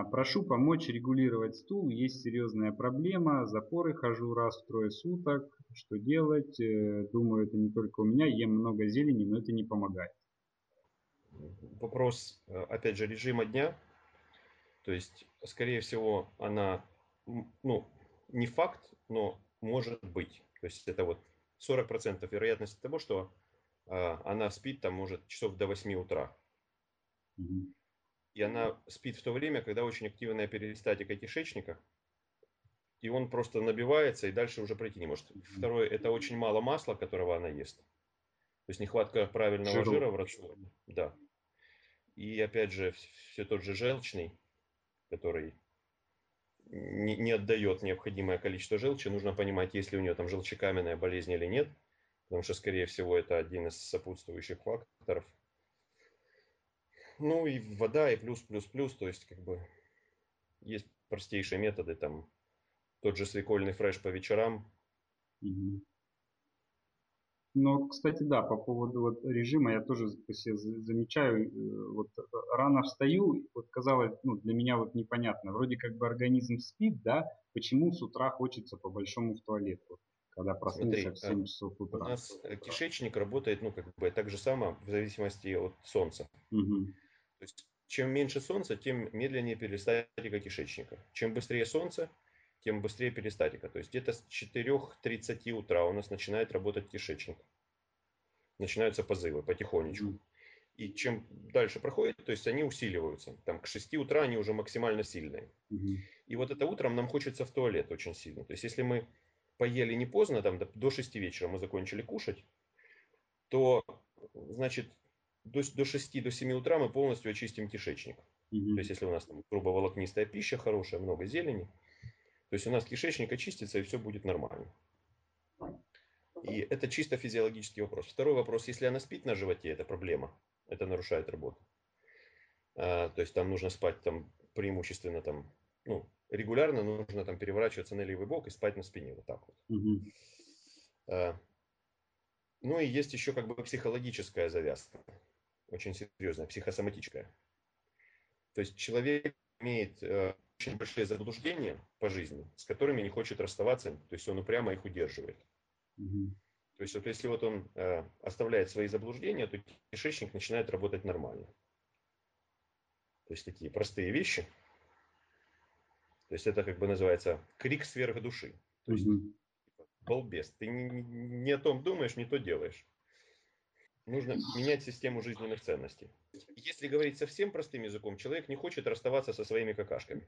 А, прошу помочь регулировать стул. Есть серьезная проблема. Запоры хожу раз в трое суток. Что делать? Э, думаю, это не только у меня. Ем много зелени, но это не помогает. Вопрос, э, опять же, режима дня. То есть, скорее всего, она, ну, не факт, но может быть. То есть, это вот 40% вероятности того, что э, она спит там, может, часов до 8 утра. Mm-hmm и она спит в то время, когда очень активная перистатика кишечника, и он просто набивается и дальше уже пройти не может. Второе, это очень мало масла, которого она ест. То есть нехватка правильного Жиру. жира в рационе. Да. И опять же, все тот же желчный, который не, не отдает необходимое количество желчи. Нужно понимать, есть ли у нее там желчекаменная болезнь или нет. Потому что, скорее всего, это один из сопутствующих факторов – ну и вода, и плюс, плюс, плюс, то есть как бы есть простейшие методы, там тот же свекольный фреш по вечерам. Угу. Ну, кстати, да, по поводу вот режима я тоже по себе замечаю, э, вот рано встаю, вот казалось, ну, для меня вот непонятно, вроде как бы организм спит, да, почему с утра хочется по большому в туалет, вот, когда проснулся Смотри, в 7 э, часов утра. У нас кишечник работает, ну, как бы так же само в зависимости от солнца. Угу. То есть чем меньше солнца, тем медленнее перистатика кишечника. Чем быстрее солнце, тем быстрее перистатика. То есть где-то с 4.30 утра у нас начинает работать кишечник. Начинаются позывы потихонечку. И чем дальше проходит, то есть они усиливаются. Там к 6 утра они уже максимально сильные. И вот это утром нам хочется в туалет очень сильно. То есть если мы поели не поздно, там до 6 вечера мы закончили кушать, то значит до, до 6 до 7 утра мы полностью очистим кишечник. Угу. То есть, если у нас там грубоволокнистая пища хорошая, много зелени, то есть у нас кишечник очистится и все будет нормально. И это чисто физиологический вопрос. Второй вопрос, если она спит на животе, это проблема. Это нарушает работу. А, то есть там нужно спать там преимущественно там, ну, регулярно нужно там переворачиваться на левый бок и спать на спине. Вот так вот. Угу. А, ну и есть еще как бы психологическая завязка очень серьезная, психосоматическая. То есть человек имеет э, очень большие заблуждения по жизни, с которыми не хочет расставаться, то есть он упрямо их удерживает. Угу. То есть вот если вот он э, оставляет свои заблуждения, то кишечник начинает работать нормально. То есть такие простые вещи. То есть это как бы называется крик сверх души. То есть угу. балбес, ты не, не о том думаешь, не то делаешь. Нужно менять систему жизненных ценностей. Если говорить совсем простым языком, человек не хочет расставаться со своими какашками.